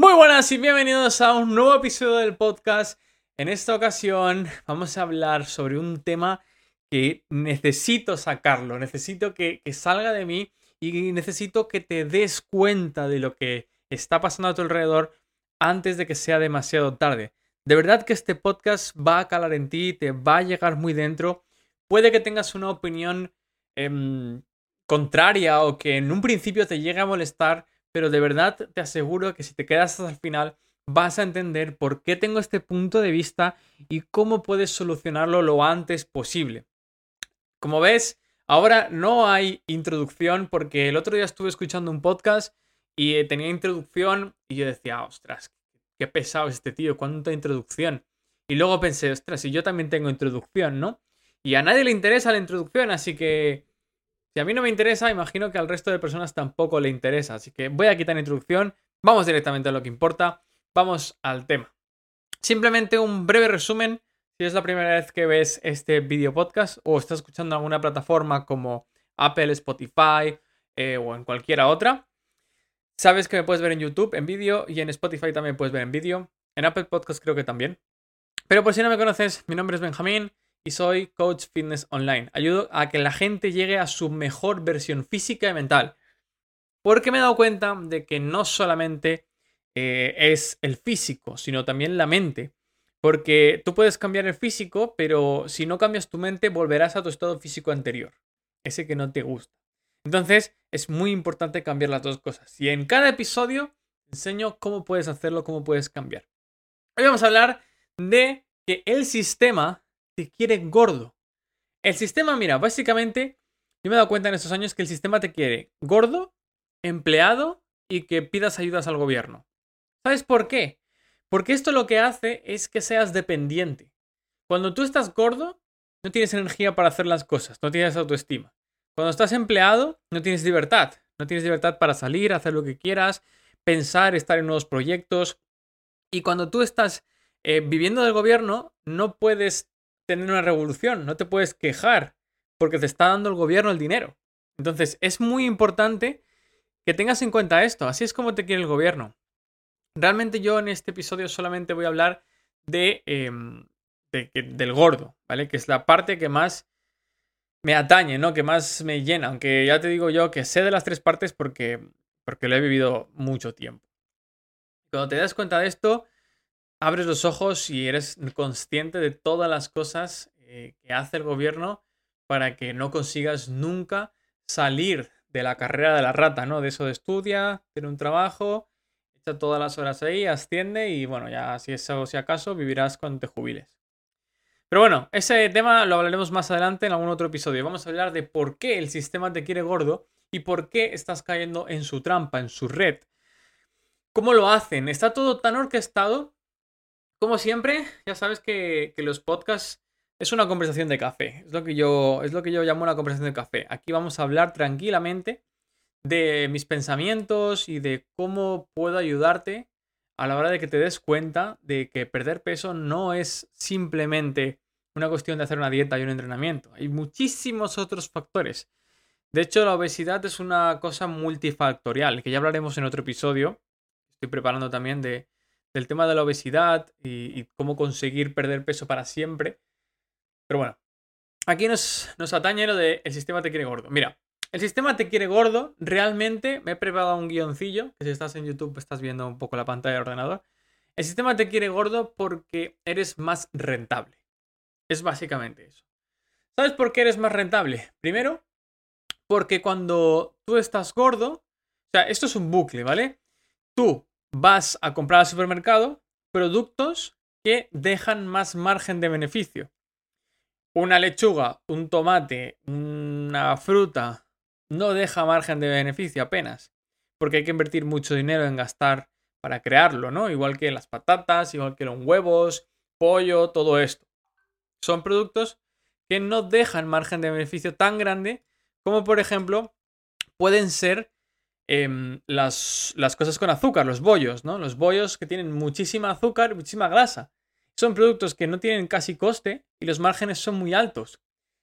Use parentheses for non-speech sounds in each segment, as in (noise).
Muy buenas y bienvenidos a un nuevo episodio del podcast. En esta ocasión vamos a hablar sobre un tema que necesito sacarlo, necesito que, salga de mí y necesito que te des cuenta de lo que está pasando a tu alrededor antes de que sea demasiado tarde. De verdad que este podcast va a calar en ti, te va a llegar muy dentro. Puede que tengas una opinión em, contraria o que en un principio te llegue a molestar, pero de verdad te aseguro que si te quedas hasta el final vas a entender por qué tengo este punto de vista y cómo puedes solucionarlo lo antes posible. Como ves, ahora no hay introducción porque el otro día estuve escuchando un podcast y eh, tenía introducción y yo decía, ostras, qué pesado este tío, cuánta introducción. Y luego pensé, ostras, si yo también tengo introducción, ¿no? Y a nadie le interesa la introducción, así que si a mí no me interesa, imagino que al resto de personas tampoco le interesa. Así que voy a quitar la introducción, vamos directamente a lo que importa, vamos al tema. Simplemente un breve resumen. Si es la primera vez que ves este video podcast o estás escuchando en alguna plataforma como Apple, Spotify eh, o en cualquiera otra, sabes que me puedes ver en YouTube en vídeo y en Spotify también puedes ver en vídeo. En Apple Podcast creo que también. Pero por si no me conoces, mi nombre es Benjamín y soy coach fitness online. Ayudo a que la gente llegue a su mejor versión física y mental. Porque me he dado cuenta de que no solamente eh, es el físico, sino también la mente. Porque tú puedes cambiar el físico, pero si no cambias tu mente, volverás a tu estado físico anterior, ese que no te gusta. Entonces, es muy importante cambiar las dos cosas. Y en cada episodio enseño cómo puedes hacerlo, cómo puedes cambiar. Hoy vamos a hablar de que el sistema te quiere gordo. El sistema, mira, básicamente, yo me he dado cuenta en estos años que el sistema te quiere gordo, empleado y que pidas ayudas al gobierno. ¿Sabes por qué? Porque esto lo que hace es que seas dependiente. Cuando tú estás gordo, no tienes energía para hacer las cosas, no tienes autoestima. Cuando estás empleado, no tienes libertad. No tienes libertad para salir, hacer lo que quieras, pensar, estar en nuevos proyectos. Y cuando tú estás eh, viviendo del gobierno, no puedes tener una revolución, no te puedes quejar porque te está dando el gobierno el dinero. Entonces es muy importante que tengas en cuenta esto, así es como te quiere el gobierno. Realmente yo en este episodio solamente voy a hablar de, em, del gordo, ¿vale? Que es la parte que más me atañe, ¿no? Que más me llena, aunque ya te digo yo que sé de las tres partes porque, porque lo he vivido mucho tiempo. Cuando te das cuenta de esto, abres los ojos y eres consciente de todas las cosas eh, que hace el gobierno para que no consigas nunca salir de la carrera de la rata, ¿no? De eso de estudia, tiene un trabajo, echa todas las horas ahí, asciende y bueno, ya si eso si acaso vivirás cuando te jubiles. Pero bueno, ese tema lo hablaremos más adelante en algún otro episodio. Vamos a hablar de por qué el sistema te quiere gordo y por qué estás cayendo en su trampa, en su red. ¿Cómo lo hacen? Está todo tan orquestado como siempre, ya sabes que, los podcasts es una conversación de café. Es lo, que yo, es lo que yo llamo una conversación de café. Aquí vamos a hablar tranquilamente de mis pensamientos y de cómo puedo ayudarte a la hora de que te des cuenta de que perder peso no es simplemente una cuestión de hacer una dieta y un entrenamiento. Hay muchísimos otros factores. De hecho, la obesidad es una cosa multifactorial, que ya hablaremos en otro episodio. Estoy preparando también de, del tema de la obesidad y, cómo conseguir perder peso para siempre. Pero bueno, aquí nos, nos atañe lo de el sistema te quiere gordo. Mira, el sistema te quiere gordo, realmente me he preparado un guioncillo, que si estás en YouTube estás viendo un poco la pantalla del ordenador. El sistema te quiere gordo porque eres más rentable. Es básicamente eso. ¿Sabes por qué eres más rentable? Primero, porque cuando tú estás gordo, o sea, esto es un bucle, ¿vale? Tú vas a comprar al supermercado productos que dejan más margen de beneficio. Una lechuga, un tomate, una fruta no deja margen de beneficio apenas, porque hay que invertir mucho dinero en gastar para crearlo, ¿no? Igual que las patatas, igual que los huevos, pollo, todo esto. Son productos que no dejan margen de beneficio tan grande como por ejemplo pueden ser Em, las, las, cosas con azúcar, los bollos, ¿no? Los bollos que tienen muchísima azúcar, muchísima grasa. Son productos que no tienen casi coste y los márgenes son muy altos.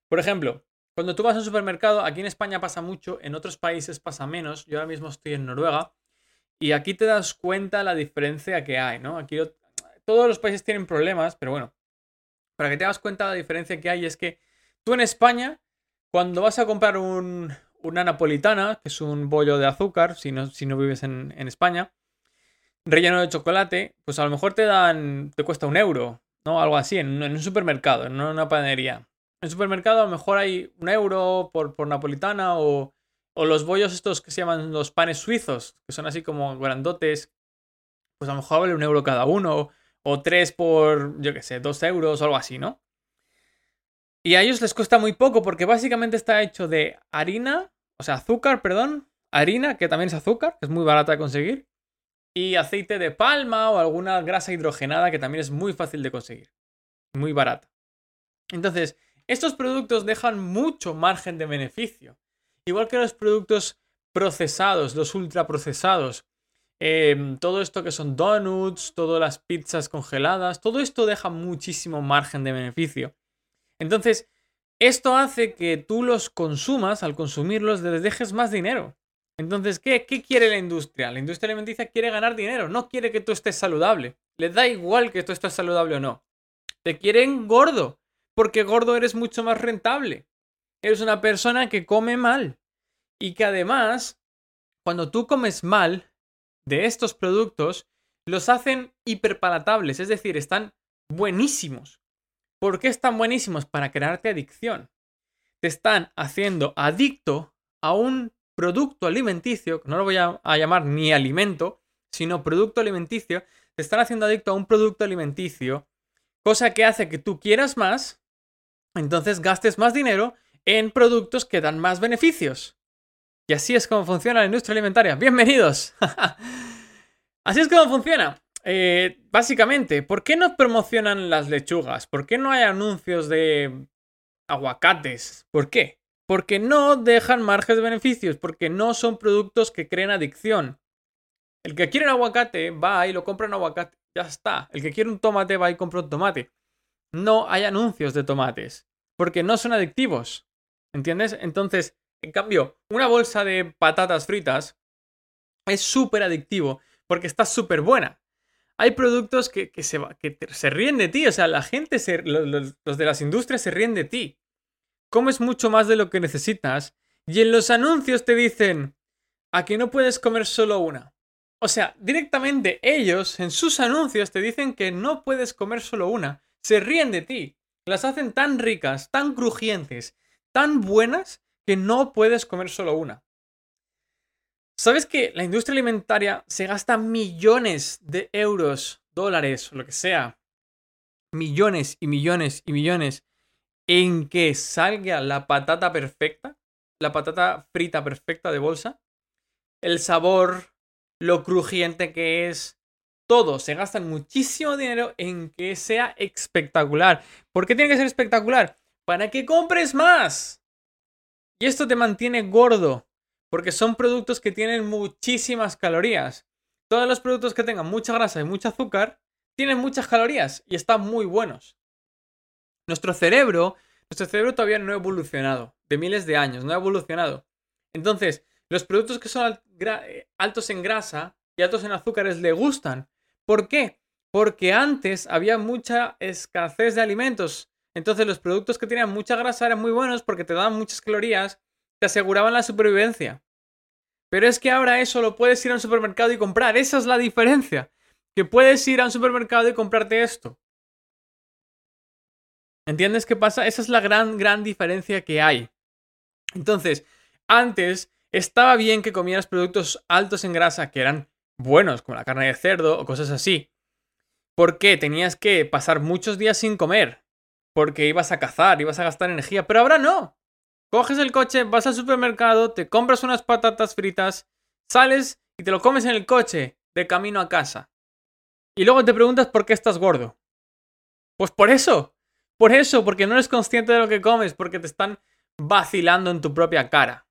Por ejemplo, cuando tú vas a un supermercado, aquí en España pasa mucho, en otros países pasa menos. Yo ahora mismo estoy en Noruega Y aquí te das cuenta la diferencia que hay, ¿no? Aquí todos los países tienen problemas, pero bueno, para que te das cuenta la diferencia que hay es que tú en España, cuando vas a comprar una napolitana, que es un bollo de azúcar, si no, si no vives en, España, relleno de chocolate, pues a lo mejor te dan, te cuesta un euro, ¿no? Algo así, en, un supermercado, en una panadería. En el supermercado a lo mejor hay un euro por, por napolitana o, o los bollos estos que se llaman los panes suizos, que son así como grandotes, pues a lo mejor vale un euro cada uno o tres por, yo qué sé, dos euros o algo así, ¿no? Y a ellos les cuesta muy poco porque básicamente está hecho de harina, o sea, azúcar, perdón, harina, que también es azúcar, que es muy barata de conseguir, y aceite de palma o alguna grasa hidrogenada que también es muy fácil de conseguir, muy barata. Entonces, estos productos dejan mucho margen de beneficio, igual que los productos procesados, los ultraprocesados, Em, todo esto que son donuts, todas las pizzas congeladas, todo esto deja muchísimo margen de beneficio. Entonces, esto hace que tú los consumas, al consumirlos, les dejes más dinero. Entonces, ¿qué, ¿qué quiere la industria? La industria alimenticia quiere ganar dinero, no quiere que tú estés saludable. Les da igual que tú estés saludable o no. Te quieren gordo, porque gordo eres mucho más rentable. Eres una persona que come mal. Y que además, cuando tú comes mal, de estos productos los hacen hiperpalatables, es decir, están buenísimos. ¿Por qué están buenísimos? Para crearte adicción. Te están haciendo adicto a un producto alimenticio, no lo voy a, llamar ni alimento, sino producto alimenticio, te están haciendo adicto a un producto alimenticio, cosa que hace que tú quieras más, entonces gastes más dinero en productos que dan más beneficios. Y así es como funciona la industria alimentaria. Bienvenidos. (laughs) así es como funciona. Eh, básicamente, ¿por qué no promocionan las lechugas? ¿Por qué no hay anuncios de aguacates? ¿Por qué? Porque no dejan margen de beneficios, porque no son productos que creen adicción. El que quiere un aguacate va y lo compra un aguacate. Ya está. El que quiere un tomate va y compra un tomate. No hay anuncios de tomates, porque no son adictivos. ¿Entiendes? Entonces, en cambio, una bolsa de patatas fritas es súper adictivo porque está súper buena. Hay productos que, se, ríen de ti, o sea, la gente, los, los de las industrias se ríen de ti. Comes mucho más de lo que necesitas y en los anuncios te dicen a que no puedes comer solo una. O sea, directamente ellos en sus anuncios te dicen que no puedes comer solo una. Se ríen de ti. Las hacen tan ricas, tan crujientes, tan buenas que no puedes comer solo una. ¿Sabes que la industria alimentaria se gasta millones de euros, dólares, lo que sea? Millones y millones y millones en que salga la patata perfecta, la patata frita perfecta de bolsa, el sabor, lo crujiente que es, todo, se gastan muchísimo dinero en que sea espectacular. ¿Por qué tiene que ser espectacular? Para que compres más. Y esto te mantiene gordo, porque son productos que tienen muchísimas calorías. Todos los productos que tengan mucha grasa y mucho azúcar tienen muchas calorías y están muy buenos. Nuestro cerebro, nuestro cerebro todavía no ha evolucionado, de miles de años, no ha evolucionado. Entonces, los productos que son eh, altos en grasa y altos en azúcares le gustan. ¿Por qué? Porque antes había mucha escasez de alimentos entonces los productos que tenían mucha grasa eran muy buenos porque te daban muchas calorías, te aseguraban la supervivencia. Pero es que ahora eso lo puedes ir a un supermercado y comprar. Esa es la diferencia. Que puedes ir a un supermercado y comprarte esto. ¿Entiendes qué pasa? Esa es la gran, gran diferencia que hay. Entonces, antes estaba bien que comieras productos altos en grasa que eran buenos, como la carne de cerdo o cosas así. Porque tenías que pasar muchos días sin comer porque ibas a cazar, ibas a gastar energía, pero ahora no. Coges el coche, vas al supermercado, te compras unas patatas fritas, sales y te lo comes en el coche de camino a casa. Y luego te preguntas por qué estás gordo. Pues por eso. Por eso, porque no eres consciente de lo que comes, porque te están vacilando en tu propia cara.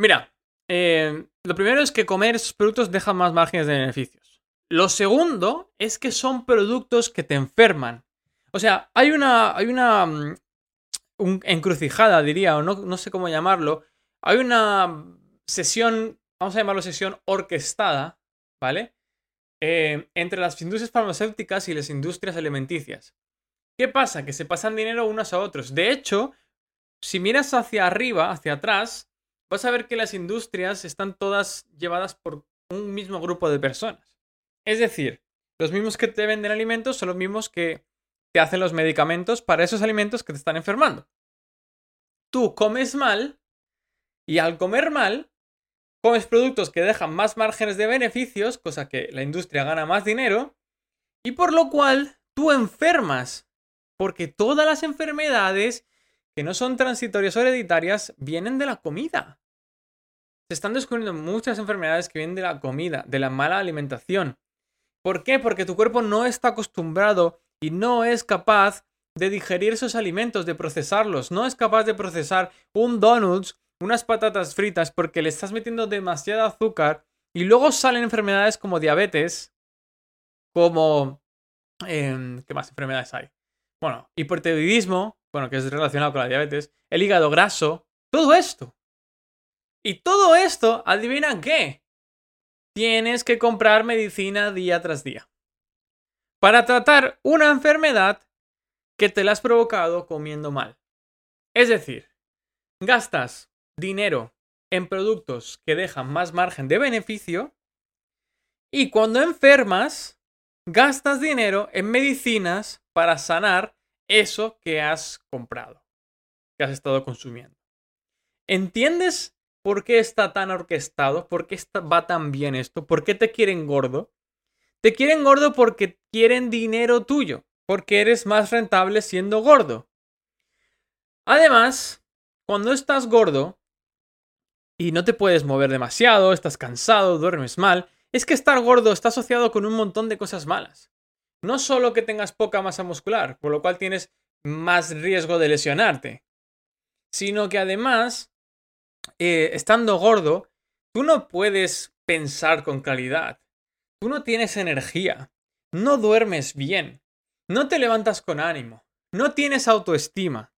Mira, eh, lo primero es que comer esos productos deja más márgenes de beneficios. Lo segundo es que son productos que te enferman. O sea, hay una. Hay una. Mm, encrucijada, diría, o no, no sé cómo llamarlo. Hay una sesión vamos a llamarlo sesión orquestada, ¿vale? Eh, entre las industrias farmacéuticas y las industrias alimenticias. ¿Qué pasa? Que se pasan dinero unos a otros. De hecho, si miras hacia arriba, hacia atrás, vas a ver que las industrias están todas llevadas por un mismo grupo de personas. Es decir, los mismos que te venden alimentos son los mismos que te hacen los medicamentos para esos alimentos que te están enfermando. Tú comes mal y al comer mal, comes productos que dejan más márgenes de beneficios, cosa que la industria gana más dinero, y por lo cual tú enfermas, porque todas las enfermedades que no son transitorias o hereditarias vienen de la comida. Se están descubriendo muchas enfermedades que vienen de la comida, de la mala alimentación. ¿Por qué? Porque tu cuerpo no está acostumbrado y no es capaz de digerir esos alimentos, de procesarlos. No es capaz de procesar un donuts, unas patatas fritas, porque le estás metiendo demasiado azúcar y luego salen enfermedades como diabetes, como... Em, ¿Qué más enfermedades hay? Bueno, hipertiroidismo, bueno, que es relacionado con la diabetes, el hígado graso, todo esto. Y todo esto, ¿adivinan qué? Tienes que comprar medicina día tras día. Para tratar una enfermedad que te la has provocado comiendo mal. Es decir, gastas dinero en productos que dejan más margen de beneficio y cuando enfermas, gastas dinero en medicinas para sanar eso que has comprado, que has estado consumiendo. ¿Entiendes por qué está tan orquestado? ¿Por qué va tan bien esto? ¿Por qué te quieren gordo? Te quieren gordo porque quieren dinero tuyo, porque eres más rentable siendo gordo. Además, cuando estás gordo y no te puedes mover demasiado, estás cansado, duermes mal, es que estar gordo está asociado con un montón de cosas malas. No solo que tengas poca masa muscular, por lo cual tienes más riesgo de lesionarte, sino que además, eh, estando gordo, tú no puedes pensar con claridad, tú no tienes energía, no duermes bien, no te levantas con ánimo, no tienes autoestima.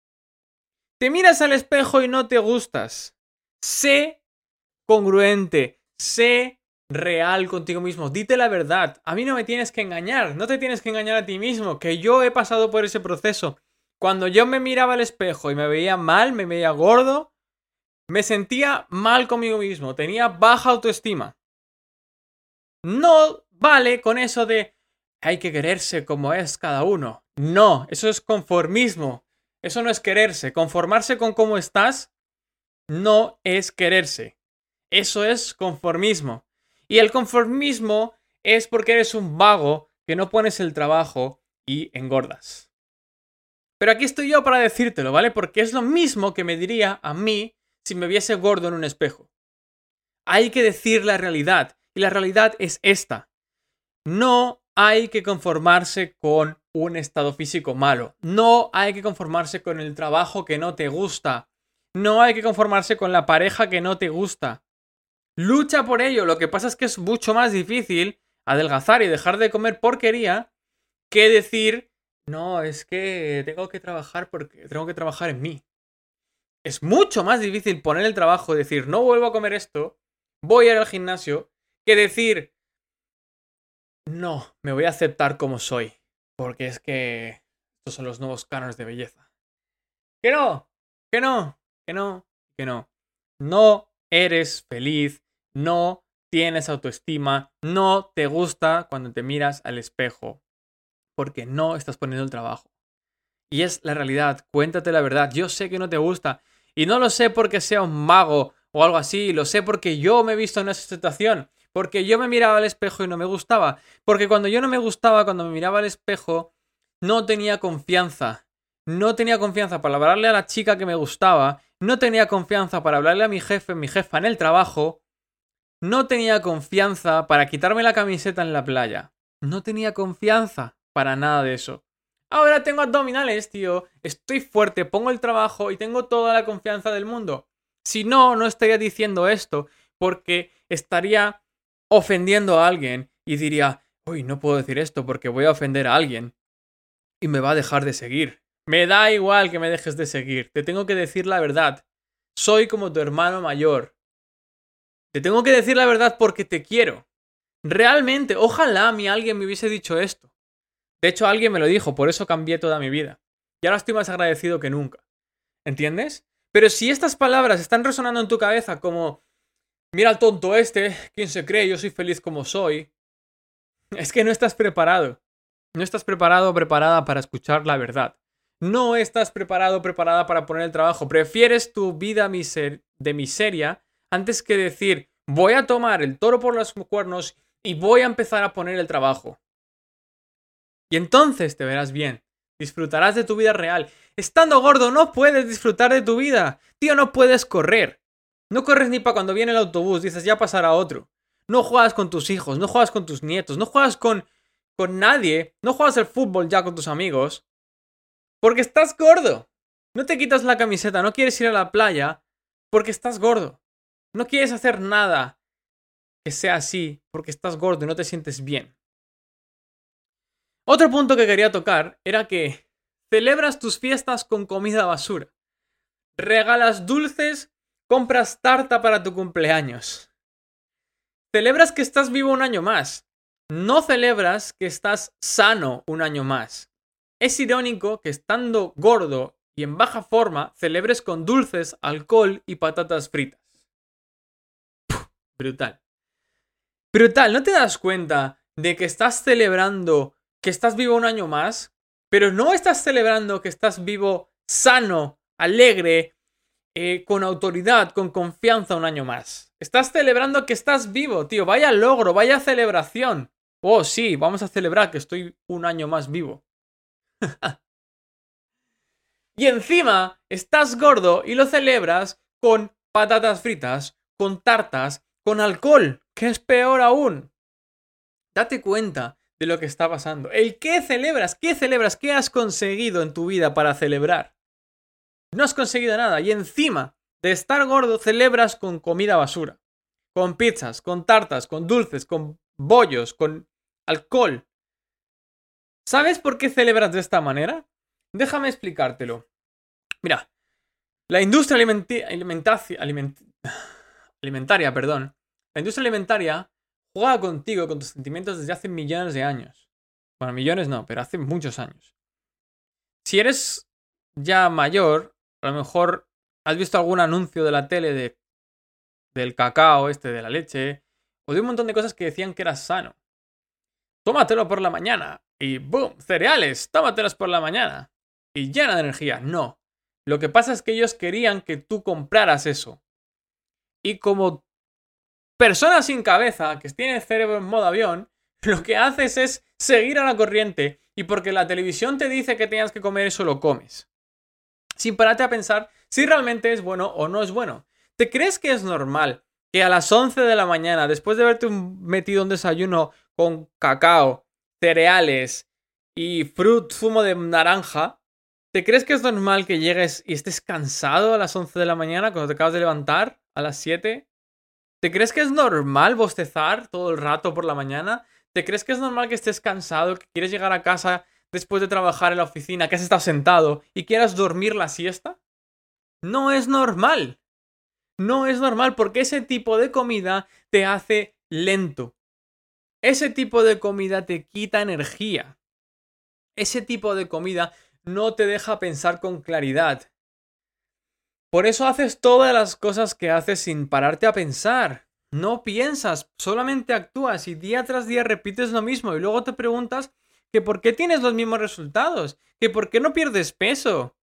Te miras al espejo y no te gustas. Sé congruente, sé real contigo mismo. Dite la verdad. A mí no me tienes que engañar. No te tienes que engañar a ti mismo. Que yo he pasado por ese proceso. Cuando yo me miraba al espejo y me veía mal, me veía gordo, me sentía mal conmigo mismo. Tenía baja autoestima. No vale con eso de hay que quererse como es cada uno. No, eso es conformismo. Eso no es quererse. Conformarse con cómo estás no es quererse. Eso es conformismo. Y el conformismo es porque eres un vago que no pones el trabajo y engordas. Pero aquí estoy yo para decírtelo, ¿vale? Porque es lo mismo que me diría a mí si me viese gordo en un espejo. Hay que decir la realidad. Y la realidad es esta. No hay que conformarse con un estado físico malo. No hay que conformarse con el trabajo que no te gusta. No hay que conformarse con la pareja que no te gusta. Lucha por ello. Lo que pasa es que es mucho más difícil adelgazar y dejar de comer porquería que decir, no, es que tengo que trabajar porque tengo que trabajar en mí. Es mucho más difícil poner el trabajo, decir, no vuelvo a comer esto, voy a ir al gimnasio, que decir, no, me voy a aceptar como soy, porque es que estos son los nuevos cánones de belleza. Que no, que no, que no, que no. No eres feliz no tienes autoestima, no te gusta cuando te miras al espejo, porque no estás poniendo el trabajo. Y es la realidad, cuéntate la verdad, yo sé que no te gusta, y no lo sé porque sea un mago o algo así, lo sé porque yo me he visto en esa situación, porque yo me miraba al espejo y no me gustaba, porque cuando yo no me gustaba, cuando me miraba al espejo, no tenía confianza, no tenía confianza para hablarle a la chica que me gustaba, no tenía confianza para hablarle a mi jefe, mi jefa en el trabajo, no tenía confianza para quitarme la camiseta en la playa. No tenía confianza para nada de eso. Ahora tengo abdominales, tío. Estoy fuerte, pongo el trabajo y tengo toda la confianza del mundo. Si no, no estaría diciendo esto porque estaría ofendiendo a alguien y diría, uy, no puedo decir esto porque voy a ofender a alguien y me va a dejar de seguir. Me da igual que me dejes de seguir, te tengo que decir la verdad. Soy como tu hermano mayor. Te tengo que decir la verdad porque te quiero. Realmente, ojalá a mí alguien me hubiese dicho esto. De hecho, alguien me lo dijo, por eso cambié toda mi vida. Y ahora estoy más agradecido que nunca. ¿Entiendes? Pero si estas palabras están resonando en tu cabeza como, mira al tonto este, ¿quién se cree? Yo soy feliz como soy. Es que no estás preparado. No estás preparado preparada para escuchar la verdad. No estás preparado preparada para poner el trabajo. Prefieres tu vida de miseria antes que decir, voy a tomar el toro por los cuernos y voy a empezar a poner el trabajo. Y entonces te verás bien. Disfrutarás de tu vida real. Estando gordo no puedes disfrutar de tu vida. Tío, no puedes correr. No corres ni para cuando viene el autobús, dices ya pasará otro. No juegas con tus hijos, no juegas con tus nietos, no juegas con con nadie, no juegas al fútbol ya con tus amigos, porque estás gordo. No te quitas la camiseta, no quieres ir a la playa porque estás gordo. No quieres hacer nada que sea así porque estás gordo y no te sientes bien. Otro punto que quería tocar era que celebras tus fiestas con comida basura. Regalas dulces, compras tarta para tu cumpleaños. Celebras que estás vivo un año más no celebras que estás sano un año más. Es irónico que estando gordo y en baja forma celebres con dulces, alcohol y patatas fritas. brutal. Brutal, ¿no te das cuenta de que estás celebrando que estás vivo un año más? Pero no estás celebrando que estás vivo sano, alegre, eh, con autoridad, con confianza un año más. Estás celebrando que estás vivo, tío. Vaya logro, vaya celebración. Oh, sí, vamos a celebrar que estoy un año más vivo. (laughs) y encima, estás gordo y lo celebras con patatas fritas, con tartas, con alcohol, que es peor aún. Date cuenta de lo que está pasando. ¿El qué celebras? ¿Qué celebras? ¿Qué has conseguido en tu vida para celebrar? No has conseguido nada. Y encima de estar gordo, celebras con comida basura. Con pizzas, con tartas, con dulces, con bollos, con alcohol. ¿Sabes por qué celebras de esta manera? Déjame explicártelo. Mira, la industria alimentaria, perdón, la industria alimentaria juega contigo, con tus sentimientos desde hace millones de años. Bueno, millones no, pero hace muchos años. Si eres ya mayor, a lo mejor has visto algún anuncio de la tele de, del cacao, este, de la leche, o de un montón de cosas que decían que era sano tómatelo por la mañana. Y boom, cereales, tómatelos por la mañana. Y llena de energía. No. Lo que pasa es que ellos querían que tú compraras eso. Y como persona sin cabeza, que tiene el cerebro en modo avión, (laughs) lo que haces es seguir a la corriente. Y porque la televisión te dice que tengas que comer eso, lo comes. Sin pararte a pensar si realmente es bueno o no es bueno. ¿Te crees que es normal que a las 11 de la mañana, después de haberte metido un desayuno con cacao, cereales y fruit, zumo de naranja, ¿te crees que es normal que llegues y estés cansado a las 11 de la mañana cuando te acabas de levantar a las 7? ¿Te crees que es normal bostezar todo el rato por la mañana? ¿Te crees que es normal que estés cansado, que quieres llegar a casa después de trabajar en la oficina, que has estado sentado y quieras dormir la siesta? No es normal. No es normal porque ese tipo de comida te hace lento, ese tipo de comida te quita energía. Ese tipo de comida no te deja pensar con claridad. Por eso haces todas las cosas que haces sin pararte a pensar. No piensas, solamente actúas y día tras día repites lo mismo y luego te preguntas que por qué tienes los mismos resultados, que por qué no pierdes peso.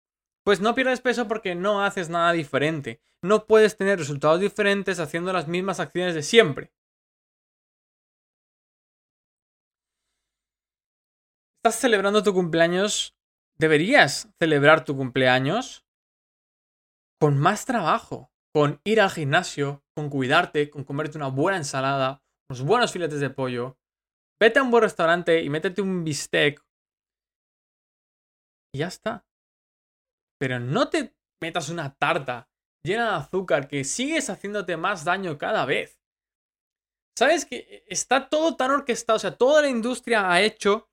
Pues no pierdes peso porque no haces nada diferente. No puedes tener resultados diferentes haciendo las mismas acciones de siempre. estás celebrando tu cumpleaños, deberías celebrar tu cumpleaños con más trabajo, con ir al gimnasio, con cuidarte, con comerte una buena ensalada, unos buenos filetes de pollo. Vete a un buen restaurante y métete un bistec. Y ya está. Pero no te metas una tarta llena de azúcar que sigues haciéndote más daño cada vez. ¿Sabes que está todo tan orquestado? O sea, toda la industria ha hecho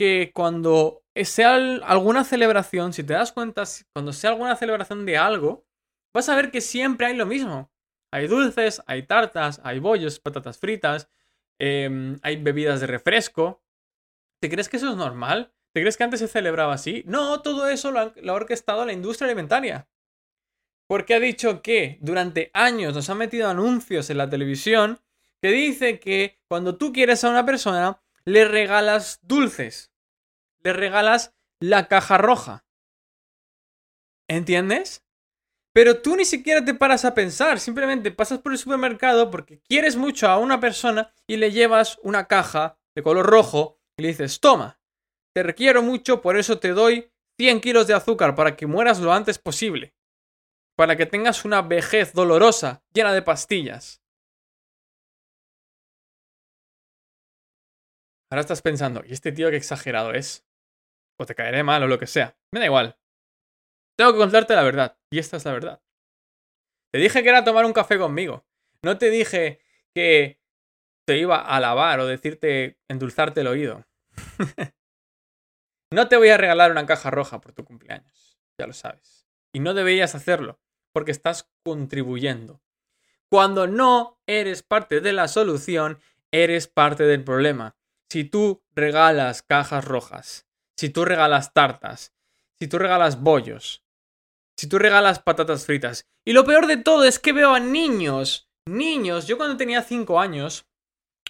que cuando sea alguna celebración, si te das cuenta, cuando sea alguna celebración de algo, vas a ver que siempre hay lo mismo. Hay dulces, hay tartas, hay bollos, patatas fritas, em, hay bebidas de refresco. ¿Te crees que eso es normal? ¿Te crees que antes se celebraba así? No, todo eso lo ha, orquestado la industria alimentaria. Porque ha dicho que durante años nos han metido anuncios en la televisión que dice que cuando tú quieres a una persona, le regalas dulces. Le regalas la caja roja. ¿Entiendes? Pero tú ni siquiera te paras a pensar, simplemente pasas por el supermercado porque quieres mucho a una persona y le llevas una caja de color rojo y le dices, toma, te requiero mucho, por eso te doy 100 kilos de azúcar para que mueras lo antes posible, para que tengas una vejez dolorosa llena de pastillas. Ahora estás pensando, ¿y este tío qué exagerado es? O te caeré mal o lo que sea. Me da igual. Tengo que contarte la verdad. Y esta es la verdad. Te dije que era tomar un café conmigo. No te dije que te iba a alabar o decirte, endulzarte el oído. (laughs) no te voy a regalar una caja roja por tu cumpleaños. Ya lo sabes. Y no deberías hacerlo, porque estás contribuyendo. Cuando no eres parte de la solución, eres parte del problema. Si tú regalas cajas rojas, si tú regalas tartas, si tú regalas bollos, si tú regalas patatas fritas. Y lo peor de todo es que veo a niños, niños, yo cuando tenía 5 años,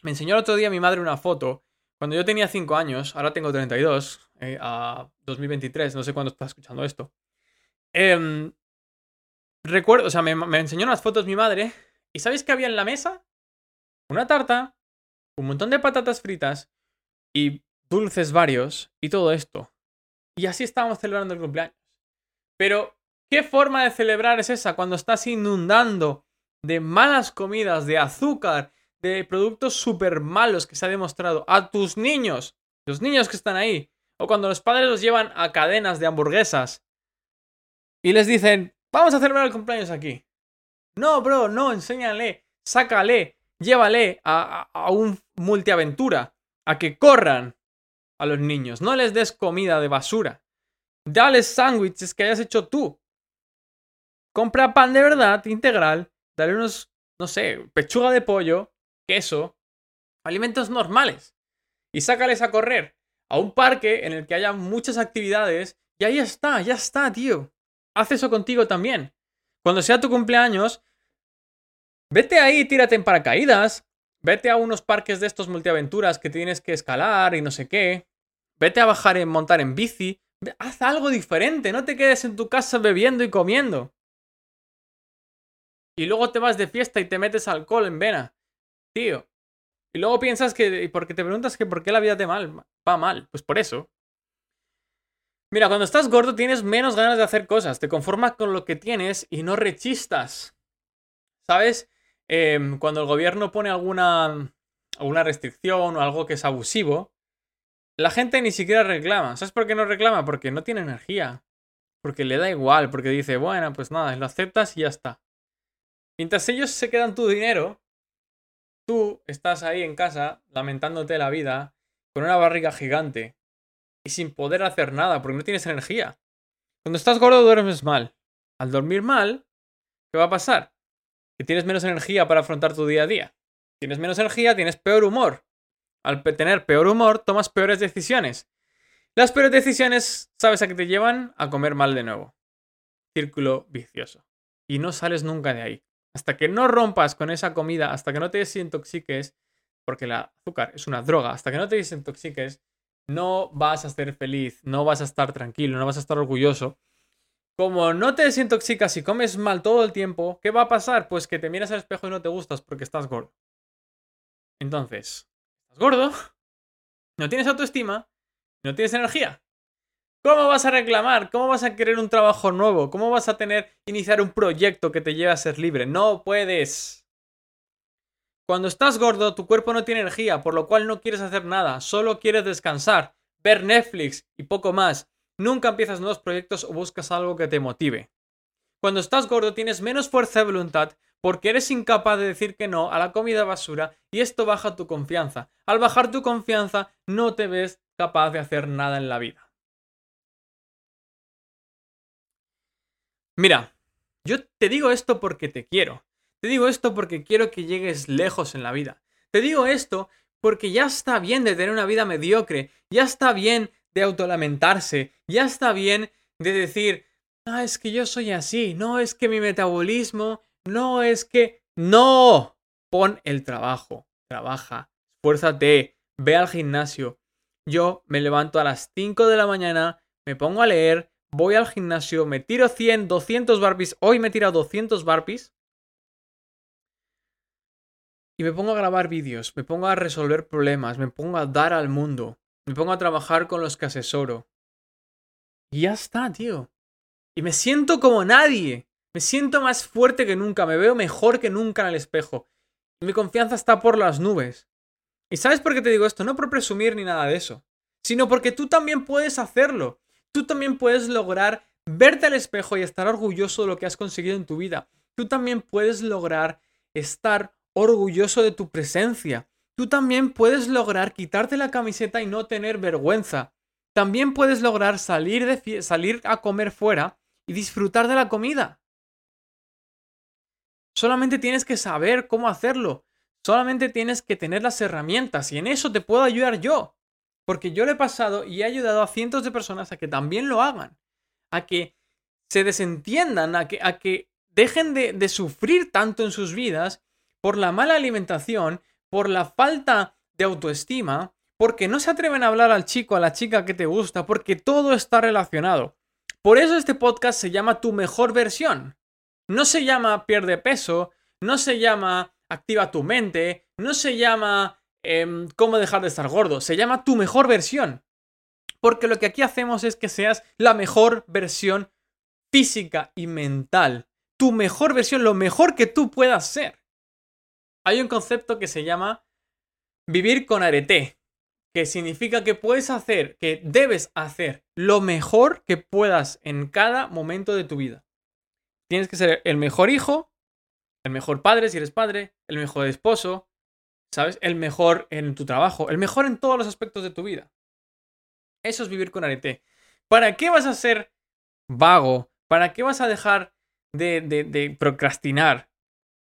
me enseñó el otro día mi madre una foto, cuando yo tenía 5 años, ahora tengo 32, eh, a 2023, no sé cuándo estás escuchando esto. Em, recuerdo, o sea, me, me enseñó unas fotos mi madre, ¿y sabéis qué había en la mesa? Una tarta, un montón de patatas fritas y dulces varios y todo esto. Y así estábamos celebrando el cumpleaños. Pero ¿Qué forma de celebrar es esa cuando estás inundando de malas comidas, de azúcar, de productos súper malos que se ha demostrado a tus niños, los niños que están ahí, o cuando los padres los llevan a cadenas de hamburguesas y les dicen, vamos a celebrar el cumpleaños aquí. No, bro, no, enséñale, sácale, llévale a, a, un multiaventura, a que corran a los niños, no les des comida de basura. Dales sándwiches que hayas hecho tú. Compra pan de verdad, integral, dale unos, no sé, pechuga de pollo, queso, alimentos normales. Y sácales a correr a un parque en el que haya muchas actividades y ahí está, ya está, tío. Haz eso contigo también. Cuando sea tu cumpleaños, vete ahí, tírate en paracaídas, vete a unos parques de estos multiaventuras que tienes que escalar y no sé qué. Vete a bajar en montar en bici. Haz algo diferente, no te quedes en tu casa bebiendo y comiendo y luego te vas de fiesta y te metes alcohol en vena. Tío. Y luego piensas que, porque te preguntas que por qué la vida te mal, va mal. Pues por eso. Mira, cuando estás gordo tienes menos ganas de hacer cosas, te conformas con lo que tienes y no rechistas. ¿Sabes? Em, cuando el gobierno pone alguna, alguna restricción o algo que es abusivo, la gente ni siquiera reclama. ¿Sabes por qué no reclama? Porque no tiene energía. Porque le da igual, porque dice, bueno, pues nada, lo aceptas y ya está. Mientras ellos se quedan tu dinero, tú estás ahí en casa lamentándote la vida con una barriga gigante y sin poder hacer nada porque no tienes energía. Cuando estás gordo duermes mal. Al dormir mal, ¿qué va a pasar? Que tienes menos energía para afrontar tu día a día. Tienes menos energía, tienes peor humor. Al tener peor humor, tomas peores decisiones. Las peores decisiones, ¿sabes a qué te llevan? A comer mal de nuevo. Círculo vicioso. Y no sales nunca de ahí. Hasta que no rompas con esa comida, hasta que no te desintoxiques, porque el azúcar es una droga, hasta que no te desintoxiques, no vas a ser feliz, no vas a estar tranquilo, no vas a estar orgulloso. Como no te desintoxicas y comes mal todo el tiempo, ¿qué va a pasar? Pues que te miras al espejo y no te gustas porque estás gordo. Entonces, estás gordo, (laughs) no tienes autoestima, no tienes energía. ¿Cómo vas a reclamar? ¿Cómo vas a querer un trabajo nuevo? ¿Cómo vas a tener, iniciar un proyecto que te lleve a ser libre? No puedes. Cuando estás gordo, tu cuerpo no tiene energía, por lo cual no quieres hacer nada, solo quieres descansar, ver Netflix y poco más. Nunca empiezas nuevos proyectos o buscas algo que te motive. Cuando estás gordo tienes menos fuerza de voluntad porque eres incapaz de decir que no a la comida basura y esto baja tu confianza. Al bajar tu confianza no te ves capaz de hacer nada en la vida. Mira, yo te digo esto porque te quiero. Te digo esto porque quiero que llegues lejos en la vida. Te digo esto porque ya está bien de tener una vida mediocre, ya está bien de autolamentarse, ya está bien de decir, ah, es que yo soy así, no es que mi metabolismo, no es que... No, pon el trabajo, trabaja, esfuérzate, ve al gimnasio. Yo me levanto a las 5 de la mañana, me pongo a leer, voy al gimnasio, me tiro 100, 200 barpees, hoy me he tirado 200 barpees. Y me pongo a grabar vídeos, me pongo a resolver problemas, me pongo a dar al mundo, me pongo a trabajar con los que asesoro. Y ya está, tío. Y me siento como nadie. Me siento más fuerte que nunca, me veo mejor que nunca en el espejo. Y mi confianza está por las nubes. ¿Y sabes por qué te digo esto? No por presumir ni nada de eso, sino porque tú también puedes hacerlo. Tú también puedes lograr verte al espejo y estar orgulloso de lo que has conseguido en tu vida. Tú también puedes lograr estar orgulloso de tu presencia. Tú también puedes lograr quitarte la camiseta y no tener vergüenza. También puedes lograr salir, de salir a comer fuera y disfrutar de la comida. Solamente tienes que saber cómo hacerlo. Solamente tienes que tener las herramientas y en eso te puedo ayudar yo. Porque yo lo he pasado y he ayudado a cientos de personas a que también lo hagan. A que se desentiendan, a que, a que dejen de, de sufrir tanto en sus vidas por la mala alimentación, por la falta de autoestima, porque no se atreven a hablar al chico, a la chica que te gusta, porque todo está relacionado. Por eso este podcast se llama Tu mejor versión. No se llama pierde peso, no se llama activa tu mente, no se llama em, cómo dejar de estar gordo, se llama tu mejor versión. Porque lo que aquí hacemos es que seas la mejor versión física y mental. Tu mejor versión, lo mejor que tú puedas ser. Hay un concepto que se llama vivir con arete, que significa que puedes hacer, que debes hacer lo mejor que puedas en cada momento de tu vida. Tienes que ser el mejor hijo, el mejor padre si eres padre, el mejor esposo, ¿sabes? El mejor en tu trabajo, el mejor en todos los aspectos de tu vida. Eso es vivir con arete. ¿Para qué vas a ser vago? ¿Para qué vas a dejar de, de, de procrastinar?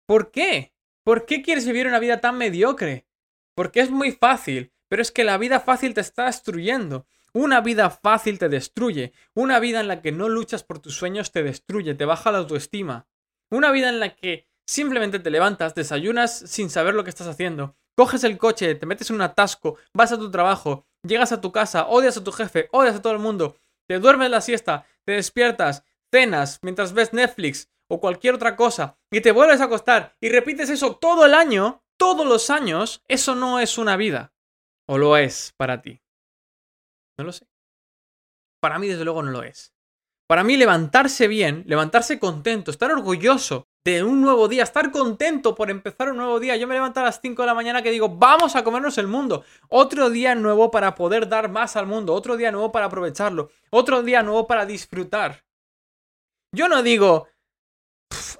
¿Por qué? ¿Por qué quieres vivir una vida tan mediocre? Porque es muy fácil, pero es que la vida fácil te está destruyendo. Una vida fácil te destruye. Una vida en la que no luchas por tus sueños te destruye, te baja la autoestima. Una vida en la que simplemente te levantas, desayunas sin saber lo que estás haciendo, coges el coche, te metes en un atasco, vas a tu trabajo, llegas a tu casa, odias a tu jefe, odias a todo el mundo, te duermes la siesta, te despiertas, cenas mientras ves Netflix o cualquier otra cosa y te vuelves a acostar y repites eso todo el año, todos los años, eso no es una vida. ¿O lo es para ti? No lo sé. Para mí, desde luego, no lo es. Para mí, levantarse bien, levantarse contento, estar orgulloso de un nuevo día, estar contento por empezar un nuevo día. Yo me levanto a las 5 de la mañana que digo, vamos a comernos el mundo. Otro día nuevo para poder dar más al mundo, otro día nuevo para aprovecharlo, otro día nuevo para disfrutar. Yo no digo,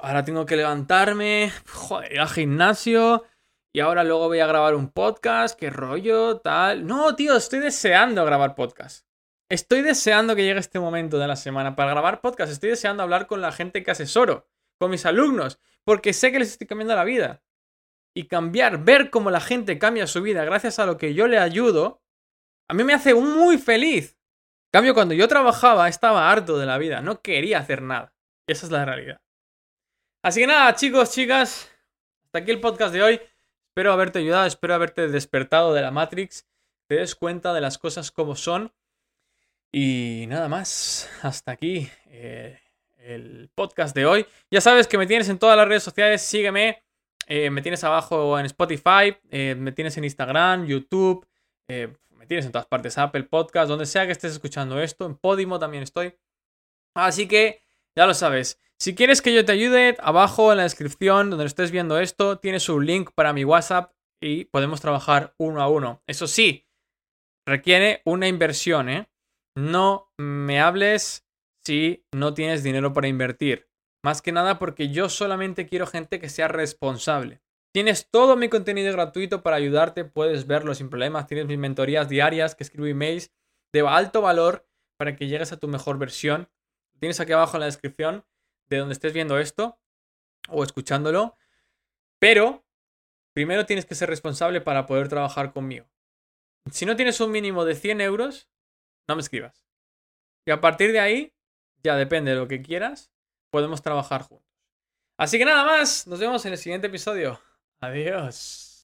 ahora tengo que levantarme, joder, ir al gimnasio, y ahora luego voy a grabar un podcast, qué rollo, tal. No, tío, estoy deseando grabar podcast. Estoy deseando que llegue este momento de la semana para grabar podcast. Estoy deseando hablar con la gente que asesoro, con mis alumnos, porque sé que les estoy cambiando la vida. Y cambiar, ver cómo la gente cambia su vida gracias a lo que yo le ayudo, a mí me hace muy feliz. En cambio, cuando yo trabajaba estaba harto de la vida, no quería hacer nada. Esa es la realidad. Así que nada, chicos, chicas, hasta aquí el podcast de hoy. Espero haberte ayudado, espero haberte despertado de la Matrix, te des cuenta de las cosas como son. Y nada más, hasta aquí eh, el podcast de hoy. Ya sabes que me tienes en todas las redes sociales, sígueme. Eh, me tienes abajo en Spotify, eh, me tienes en Instagram, YouTube, me tienes en todas partes, Apple Podcast, donde sea que estés escuchando esto, en Podimo también estoy. Así que ya lo sabes. Si quieres que yo te ayude, abajo en la descripción donde estés viendo esto, tienes un link para mi WhatsApp y podemos trabajar uno a uno. Eso sí, requiere una inversión, ¿eh? No me hables si no tienes dinero para invertir. Más que nada porque yo solamente quiero gente que sea responsable. Tienes todo mi contenido gratuito para ayudarte, puedes verlo sin problemas. Tienes mis mentorías diarias que escribo emails de alto valor para que llegues a tu mejor versión. Tienes aquí abajo en la descripción de donde estés viendo esto o escuchándolo. Pero primero tienes que ser responsable para poder trabajar conmigo. Si no tienes un mínimo de 100 euros, no me escribas. Y a partir de ahí, ya depende de lo que quieras, podemos trabajar juntos. Así que nada más, nos vemos en el siguiente episodio. Adiós.